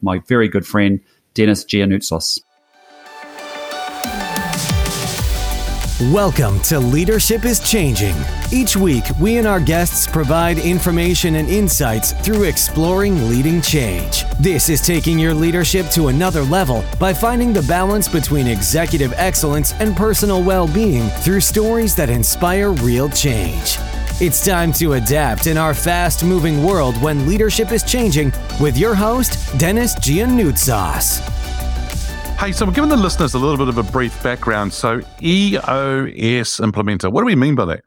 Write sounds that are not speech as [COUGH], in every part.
my very good friend, Denis Giannoutsos. Welcome to Leadership is Changing. Each week, we and our guests provide information and insights through exploring leading change. This is taking your leadership to another level by finding the balance between executive excellence and personal well being through stories that inspire real change. It's time to adapt in our fast moving world when leadership is changing with your host, Denis Giannoutsos. Hey, so we're giving the listeners a little bit of a brief background. So, EOS implementer, what do we mean by that?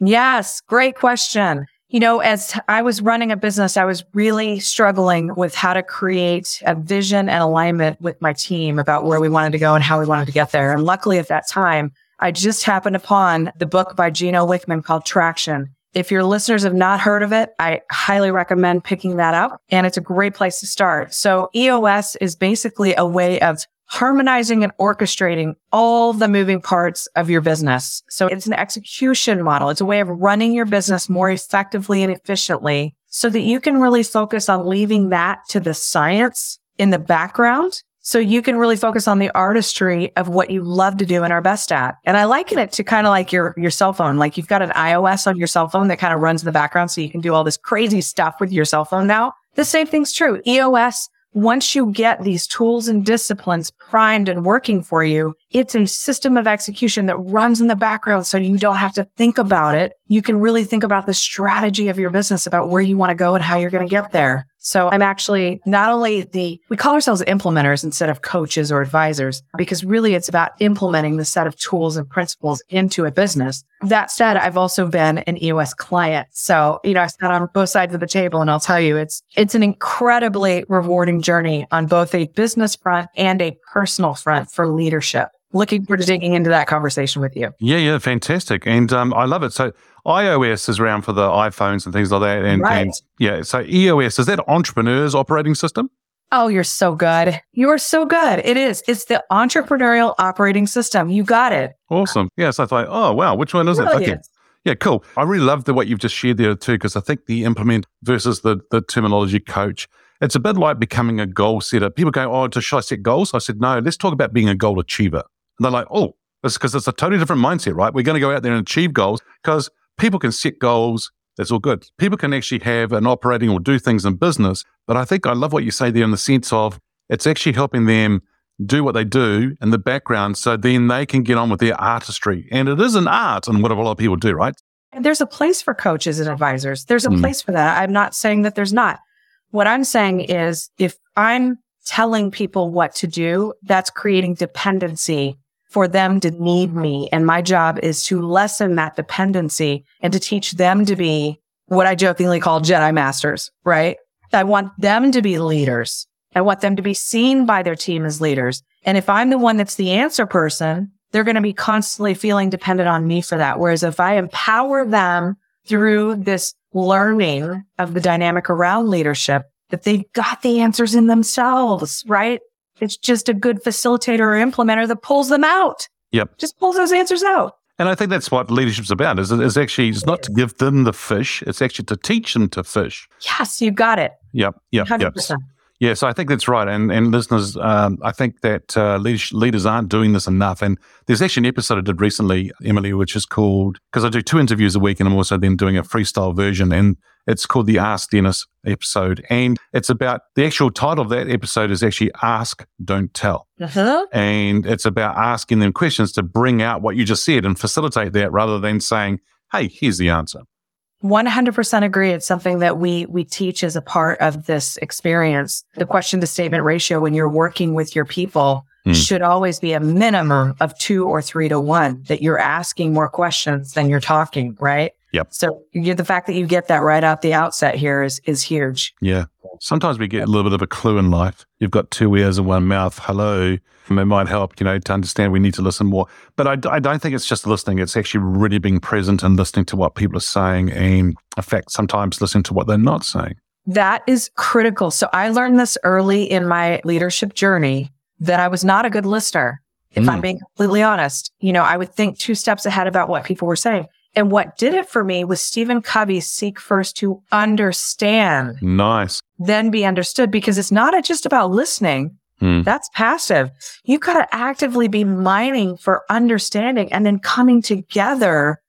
Yes, great question. You know, as I was running a business, I was really struggling with how to create a vision and alignment with my team about where we wanted to go and how we wanted to get there. And luckily at that time, I just happened upon the book by Gino Wickman called Traction. If your listeners have not heard of it, I highly recommend picking that up. And it's a great place to start. So EOS is basically a way of harmonizing and orchestrating all the moving parts of your business. So it's an execution model. It's a way of running your business more effectively and efficiently so that you can really focus on leaving that to the science in the background. So you can really focus on the artistry of what you love to do and are best at. And I liken it to kind of like your, your cell phone. Like you've got an iOS on your cell phone that kind of runs in the background. So you can do all this crazy stuff with your cell phone now. The same thing's true. EOS once you get these tools and disciplines primed and working for you, it's a system of execution that runs in the background so you don't have to think about it. You can really think about the strategy of your business about where you want to go and how you're going to get there. So I'm actually not only the, we call ourselves implementers instead of coaches or advisors, because really it's about implementing the set of tools and principles into a business. That said, I've also been an EOS client. So, you know, I sat on both sides of the table and I'll tell you, it's, it's an incredibly rewarding journey on both a business front and a personal front for leadership. Looking forward to digging into that conversation with you. Yeah, yeah, fantastic. And um, I love it. So, iOS is around for the iPhones and things like that. And, Right. and yeah, so EOS, is that entrepreneurs operating system? Oh, you're so good. You are so good. It is. It's the entrepreneurial operating system. You got it. Awesome. Yes, yeah, so I thought, oh, wow, which one is it? Brilliant. Yeah, cool. I really love the what you've just shared there too, because I think the implement versus the the terminology coach, it's a bit like becoming a goal setter. People go, oh, should I set goals? I said, no, let's talk about being a goal achiever. And they're like, oh, it's because it's a totally different mindset, right? We're going to go out there and achieve goals because people can set goals. That's all good. People can actually have an operating or do things in business. But I think I love what you say there in the sense of it's actually helping them do what they do in the background so then they can get on with their artistry. And it is an art and what a lot of people do, right? And there's a place for coaches and advisors. There's a Mm. place for that. I'm not saying that there's not. What I'm saying is if I'm telling people what to do, that's creating dependency for them to need me. And my job is to lessen that dependency and to teach them to be what I jokingly call Jedi masters, right? I want them to be leaders. I want them to be seen by their team as leaders. And if I'm the one that's the answer person, they're going to be constantly feeling dependent on me for that. Whereas if I empower them through this learning of the dynamic around leadership, that they've got the answers in themselves, right? It's just a good facilitator or implementer that pulls them out. Yep. Just pulls those answers out. And I think that's what leadership's about. Is is actually it's not to give them the fish; it's actually to teach them to fish. Yes, you got it. Yep, yep, Hundred yep. percent. Yeah, so I think that's right. And and listeners, um, I think that uh, leaders, leaders aren't doing this enough. And there's actually an episode I did recently, Emily, which is called because I do two interviews a week, and I'm also then doing a freestyle version, and it's called the Ask Denis episode, and it's about the actual title of that episode is actually Ask, Don't Tell. Uh-huh. And it's about asking them questions to bring out what you just said and facilitate that rather than saying, hey, here's the answer. 100% agree. It's something that we, we teach as a part of this experience. The question to statement ratio when you're working with your people Hmm. should always be a minimum of two or three to one that you're asking more questions than you're talking, right? Yep. So you the fact that you get that right out the outset here is, is huge. Yeah. Sometimes we get a little bit of a clue in life. You've got two ears and one mouth. Hello. And it might help, you know, to understand we need to listen more. But I, I don't think it's just listening. It's actually really being present and listening to what people are saying. And in fact, sometimes listening to what they're not saying. That is critical. So I learned this early in my leadership journey that I was not a good listener. If Mm. I'm being completely honest, you know, I would think two steps ahead about what people were saying. And what did it for me was Stephen Covey's seek first to understand, Nice. then be understood, because it's not just about listening. Hmm. That's passive. You've got to actively be mining for understanding and then coming together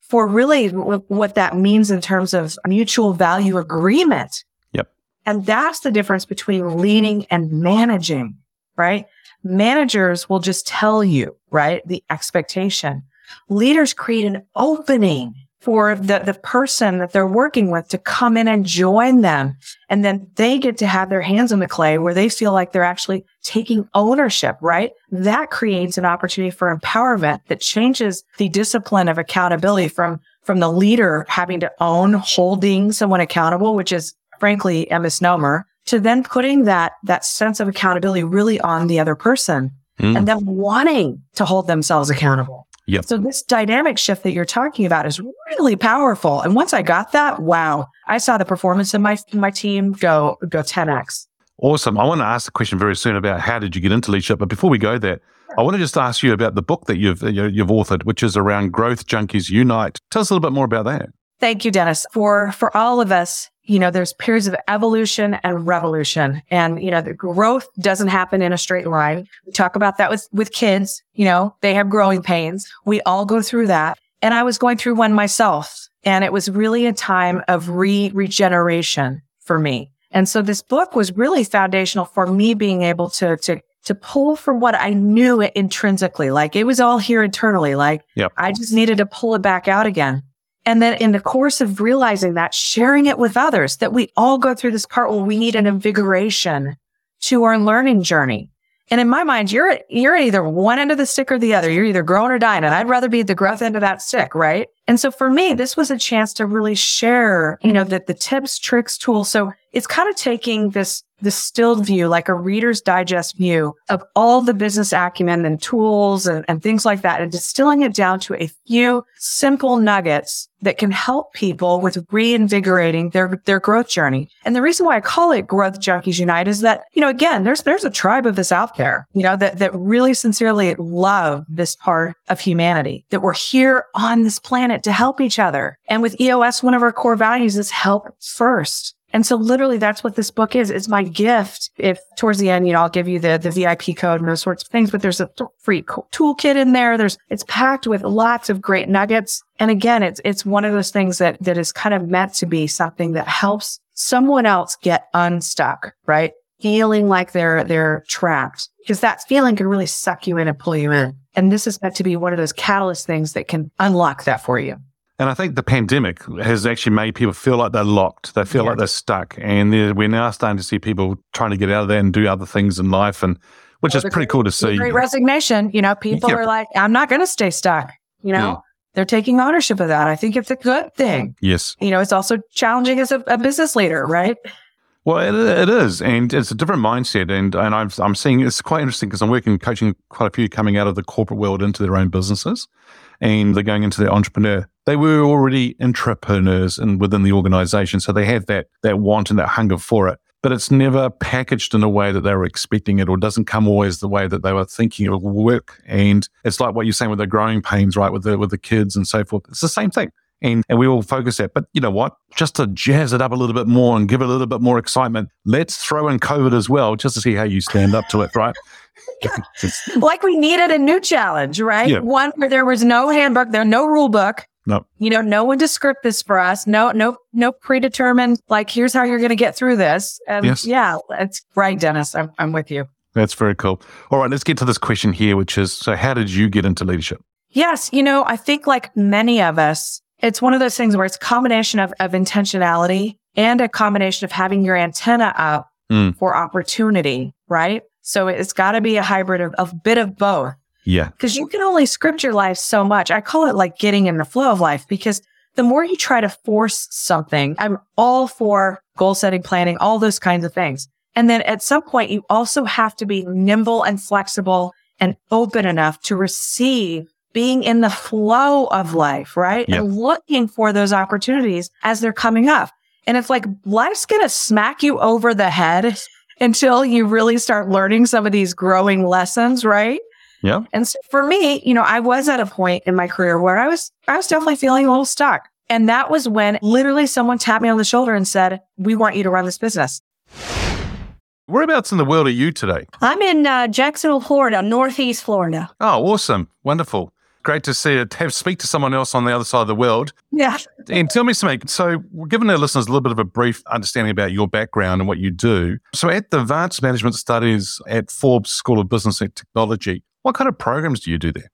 for really w- what that means in terms of mutual value agreement. Yep. And that's the difference between leading and managing, right? Managers will just tell you, right? The expectation. Leaders create an opening for the, the person that they're working with to come in and join them. And then they get to have their hands in the clay where they feel like they're actually taking ownership, right? That creates an opportunity for empowerment that changes the discipline of accountability from, from the leader having to own holding someone accountable, which is frankly a misnomer, to then putting that, that sense of accountability really on the other person Mm. and them wanting to hold themselves accountable. Yep. So this dynamic shift that you're talking about is really powerful. And once I got that, wow, I saw the performance of my my team go go 10x. Awesome. I want to ask the question very soon about how did you get into leadership. But before we go there, I want to just ask you about the book that you've you- you've authored, which is around Growth Junkies Unite. Tell us a little bit more about that. Thank you, Denis. For for all of us, you know, there's periods of evolution and revolution. And, you know, the growth doesn't happen in a straight line. We talk about that with, with kids, you know, they have growing pains. We all go through that. And I was going through one myself. And it was really a time of re regeneration for me. And so this book was really foundational for me being able to, to, to pull from what I knew intrinsically. Like it was all here internally. Like Yep. I just needed to pull it back out again. And then in the course of realizing that, sharing it with others, that we all go through this part where we need an invigoration to our learning journey. And in my mind, you're, you're either one end of the stick or the other. You're either growing or dying. And I'd rather be at the growth end of that stick, right? And so for me, this was a chance to really share, you know, the, the tips, tricks, tools. So it's kind of taking this, distilled view, like a reader's digest view of all the business acumen and tools and, and things like that and distilling it down to a few simple nuggets that can help people with reinvigorating their, their growth journey. And the reason why I call it Growth Junkies Unite is that, you know, again, there's, there's a tribe of this out there, you know, that, that really sincerely love this part of humanity, that we're here on this planet to help each other. And with EOS, one of our core values is help first. And so literally that's what this book is. It's my gift. If towards the end, you know, I'll give you the, the VIP code and those sorts of things, but there's a free toolkit in there. There's, it's packed with lots of great nuggets. And again, it's, it's one of those things that, that is kind of meant to be something that helps someone else get unstuck, right? Feeling like they're, they're trapped because that feeling can really suck you in and pull you in. And this is meant to be one of those catalyst things that can unlock that for you. And I think the pandemic has actually made people feel like they're locked. They feel Yeah. like they're stuck. And they're- we're now starting to see people trying to get out of there and do other things in life, and which is pretty great- cool to see. Great resignation. You know, people Yeah. are like, I'm not going to stay stuck. You know, Yeah. they're taking ownership of that. I think it's a good thing. Yes. You know, it's also challenging as a, a business leader, right? Well, it, it is, and it's a different mindset, and and I'm I'm seeing it's quite interesting because I'm working coaching quite a few coming out of the corporate world into their own businesses, and they're going into their entrepreneur. They were already entrepreneurs and within the organization, so they have that that want and that hunger for it. But it's never packaged in a way that they were expecting it, or doesn't come always the way that they were thinking it would work. And it's like what you're saying with the growing pains, right? With the with the kids and so forth. It's the same thing and, and we all focus that. But you know what? Just to jazz it up a little bit more and give it a little bit more excitement, let's throw in COVID as well, just to see how you stand up to it, right? [LAUGHS] [LAUGHS] Like we needed a new challenge, right? Yeah. One where there was no handbook, there no rule book. No. You know, no one to script this for us. No, no, no predetermined, like, here's how you're going to get through this. And Yes. yeah, it's right, Denis. I'm, I'm with you. that's very cool. All right, let's get to this question here, which is so how did you get into leadership? Yes. You know, I think like many of us, it's one of those things where it's a combination of, of intentionality and a combination of having your antenna up Mm. for opportunity, right? So it's got to be a hybrid of a bit of both Yeah. because you can only script your life so much. I call it like getting in the flow of life because the more you try to force something, I'm all for goal setting, planning, all those kinds of things. And then at some point, you also have to be nimble and flexible and open enough to receive being in the flow of life, right? Yep. And looking for those opportunities as they're coming up. And it's like life's going to smack you over the head until you really start learning some of these growing lessons, right? Yeah. And so for me, you know, I was at a point in my career where I was, I was definitely feeling a little stuck. And that was when literally someone tapped me on the shoulder and said, we want you to run this business. Whereabouts in the world are you today? I'm in uh, Jacksonville, Florida, Northeast Florida. Oh, awesome. Wonderful. Great to see it. Have speak to someone else on the other side of the world. Yeah. And tell me something. So, giving our listeners a little bit of a brief understanding about your background and what you do. So, at the Advanced Management Studies at Forbes School of Business and Technology, what kind of programs do you do there?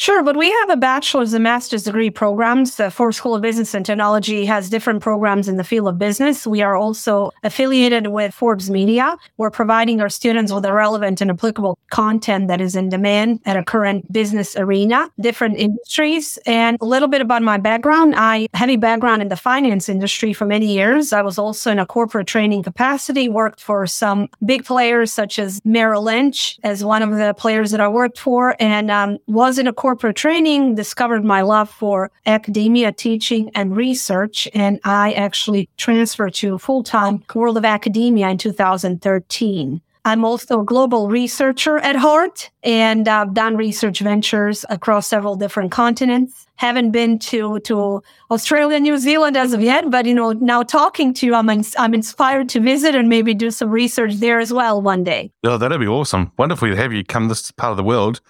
Sure, but we have a bachelor's and master's degree programs. The Forbes School of Business and Technology has different programs in the field of business. We are also affiliated with Forbes Media. We're providing our students with the relevant and applicable content that is in demand at a current business arena, different industries. And a little bit about my background. I have a background in the finance industry for many years. I was also in a corporate training capacity, worked for some big players such as Merrill Lynch as one of the players that I worked for and um, was in a corporate training, discovered my love for academia, teaching, and research. And I actually transferred to full time World of Academia in 2013. I'm also a global researcher at heart and I've done research ventures across several different continents. Haven't been to, to Australia, New Zealand as of yet, but you know, now talking to you, I'm, I'm inspired to visit and maybe do some research there as well one day. Oh, that'd be awesome. Wonderful to have you come this part of the world.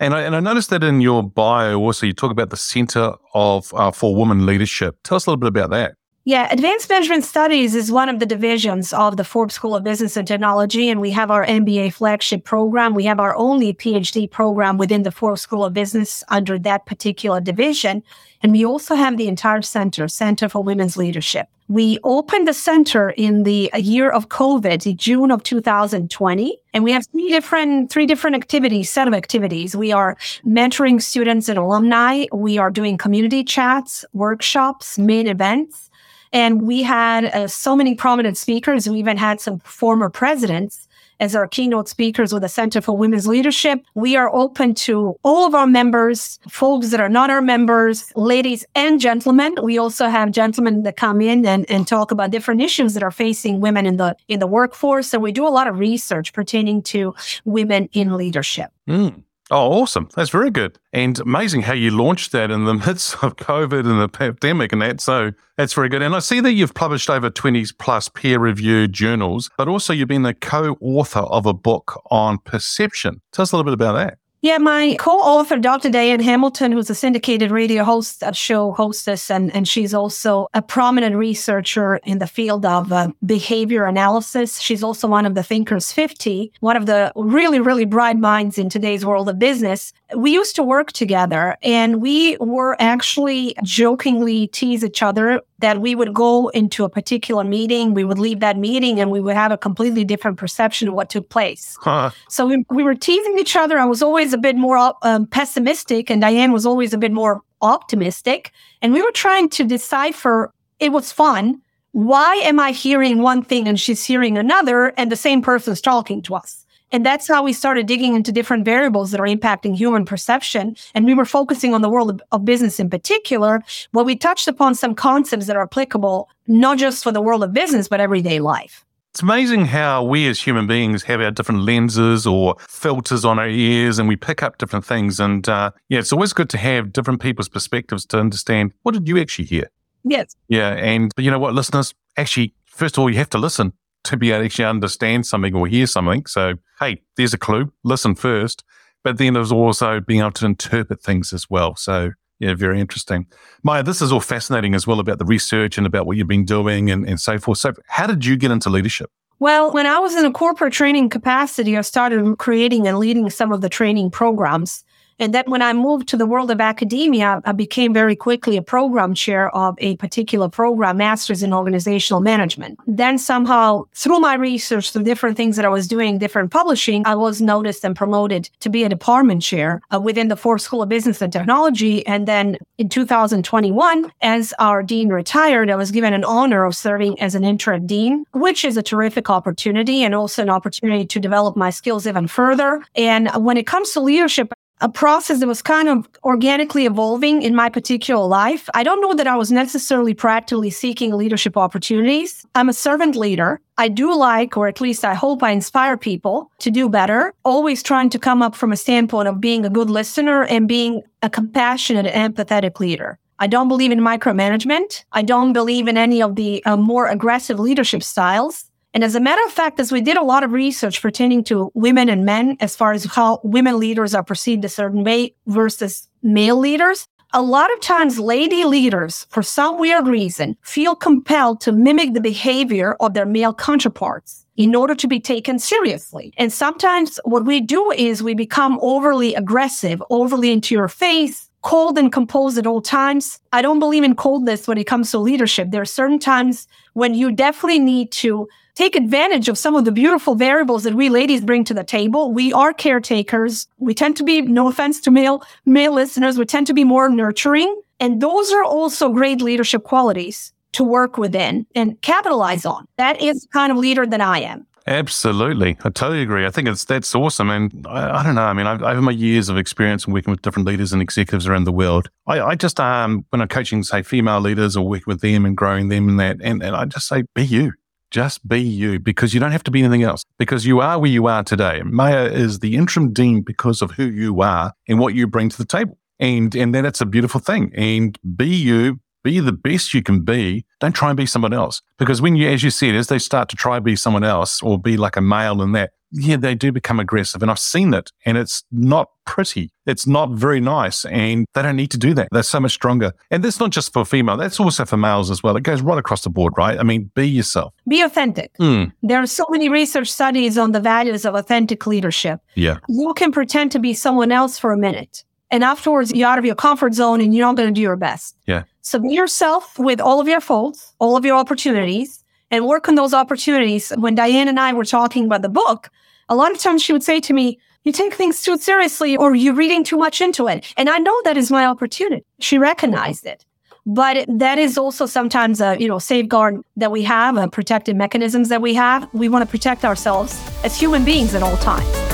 And I, and I noticed that in your bio also, you talk about the Center of uh, for Women Leadership. Tell us a little bit about that. Yeah, Advanced Management Studies is one of the divisions of the Forbes School of Business and Technology, and we have our MBA flagship program. We have our only PhD program within the Forbes School of Business under that particular division. And we also have the entire center, Center for Women's Leadership. We opened the center in the year of COVID, in June of 2020, and we have three different three different activities, set of activities. We are mentoring students and alumni. We are doing community chats, workshops, main events. And we had uh, so many prominent speakers. We even had some former presidents as our keynote speakers with the Center for Women's Leadership. We are open to all of our members, folks that are not our members, ladies and gentlemen. We also have gentlemen that come in and, and talk about different issues that are facing women in the in the workforce. So we do a lot of research pertaining to women in leadership. Mm. Oh, awesome. That's very good. And amazing how you launched that in the [LAUGHS] midst of COVID and the pandemic and that. So that's very good. And I see that you've published over 20 plus peer reviewed journals, but also you've been the co author of a book on perception. Tell us a little bit about that. Yeah, my co-author, Dr. Diane Hamilton, who's a syndicated radio host, show hostess, and, and she's also a prominent researcher in the field of uh, behavior analysis. She's also one of the Thinkers 50, one of the really, really bright minds in today's world of business. We used to work together and we were actually jokingly tease each other that we would go into a particular meeting, we would leave that meeting and we would have a completely different perception of what took place. Huh. So we, we were teasing each other. I was always a bit more um, pessimistic, and Diane was always a bit more optimistic. And we were trying to decipher. It was fun. Why am I hearing one thing and she's hearing another, and the same person's talking to us? And that's how we started digging into different variables that are impacting human perception. And we were focusing on the world of, business in particular, but we touched upon some concepts that are applicable not just for the world of business, but everyday life. It's amazing how we as human beings have our different lenses or filters on our ears and we pick up different things. And uh, yeah, it's always good to have different people's perspectives to understand what did you actually hear? Yes. Yeah. And you know what, listeners, actually, first of all, you have to listen to be able to actually understand something or hear something. So, hey, there's a clue. Listen first. But then there's also being able to interpret things as well. So, yeah, very interesting. Maja, this is all fascinating as well about the research and about what you've been doing and, and so forth. So, how did you get into leadership? Well, when I was in a corporate training capacity, I started creating and leading some of the training programs. And then when I moved to the world of academia, I became very quickly a program chair of a particular program, Masters in Organizational Management. Then somehow through my research, through different things that I was doing, different publishing, I was noticed and promoted to be a department chair uh, within the Forbes School of Business and Technology. And then in 2021, as our dean retired, I was given an honor of serving as an interim dean, which is a terrific opportunity and also an opportunity to develop my skills even further. And when it comes to leadership, a process that was kind of organically evolving in my particular life. I don't know that I was necessarily practically seeking leadership opportunities. I'm a servant leader. I do like, or at least I hope I inspire people to do better, always trying to come up from a standpoint of being a good listener and being a compassionate, empathetic leader. I don't believe in micromanagement. I don't believe in any of the uh, more aggressive leadership styles. And as a matter of fact, as we did a lot of research pertaining to women and men, as far as how women leaders are perceived a certain way versus male leaders, a lot of times lady leaders, for some weird reason, feel compelled to mimic the behavior of their male counterparts in order to be taken seriously. And sometimes what we do is we become overly aggressive, overly into your face, cold and composed at all times. I don't believe in coldness when it comes to leadership. There are certain times when you definitely need to take advantage of some of the beautiful variables that we ladies bring to the table. We are caretakers. We tend to be, no offense to male, male listeners, we tend to be more nurturing. And those are also great leadership qualities to work within and capitalize on. That is the kind of leader that I am. Absolutely. I totally agree. I think it's that's awesome. And I, I don't know. I mean, I've, over my years of experience working with different leaders and executives around the world, I, I just, um, when I'm coaching, say, female leaders or working with them and growing them and that, and, and I just say, be you. Just be you because you don't have to be anything else because you are where you are today. Maja is the interim dean because of who you are and what you bring to the table. And, and then it's a beautiful thing. And be you, be the best you can be. Don't try and be someone else. Because when you, as you said, as they start to try and be someone else or be like a male in that, yeah, they do become aggressive. And I've seen it and it's not pretty. It's not very nice. And they don't need to do that. They're so much stronger. And that's not just for female, that's also for males as well. It goes right across the board, right? I mean, be yourself. Be authentic. Mm. There are so many research studies on the values of authentic leadership. Yeah. You can pretend to be someone else for a minute. And afterwards, you're out of your comfort zone and you're not going to do your best. Yeah. So be yourself with all of your faults, all of your opportunities, and work on those opportunities. When Diane and I were talking about the book, a lot of times she would say to me, you take things too seriously or you're reading too much into it. And I know that is my opportunity. She recognized it. But that is also sometimes a, you know, safeguard that we have, a protective mechanisms that we have. We want to protect ourselves as human beings at all times.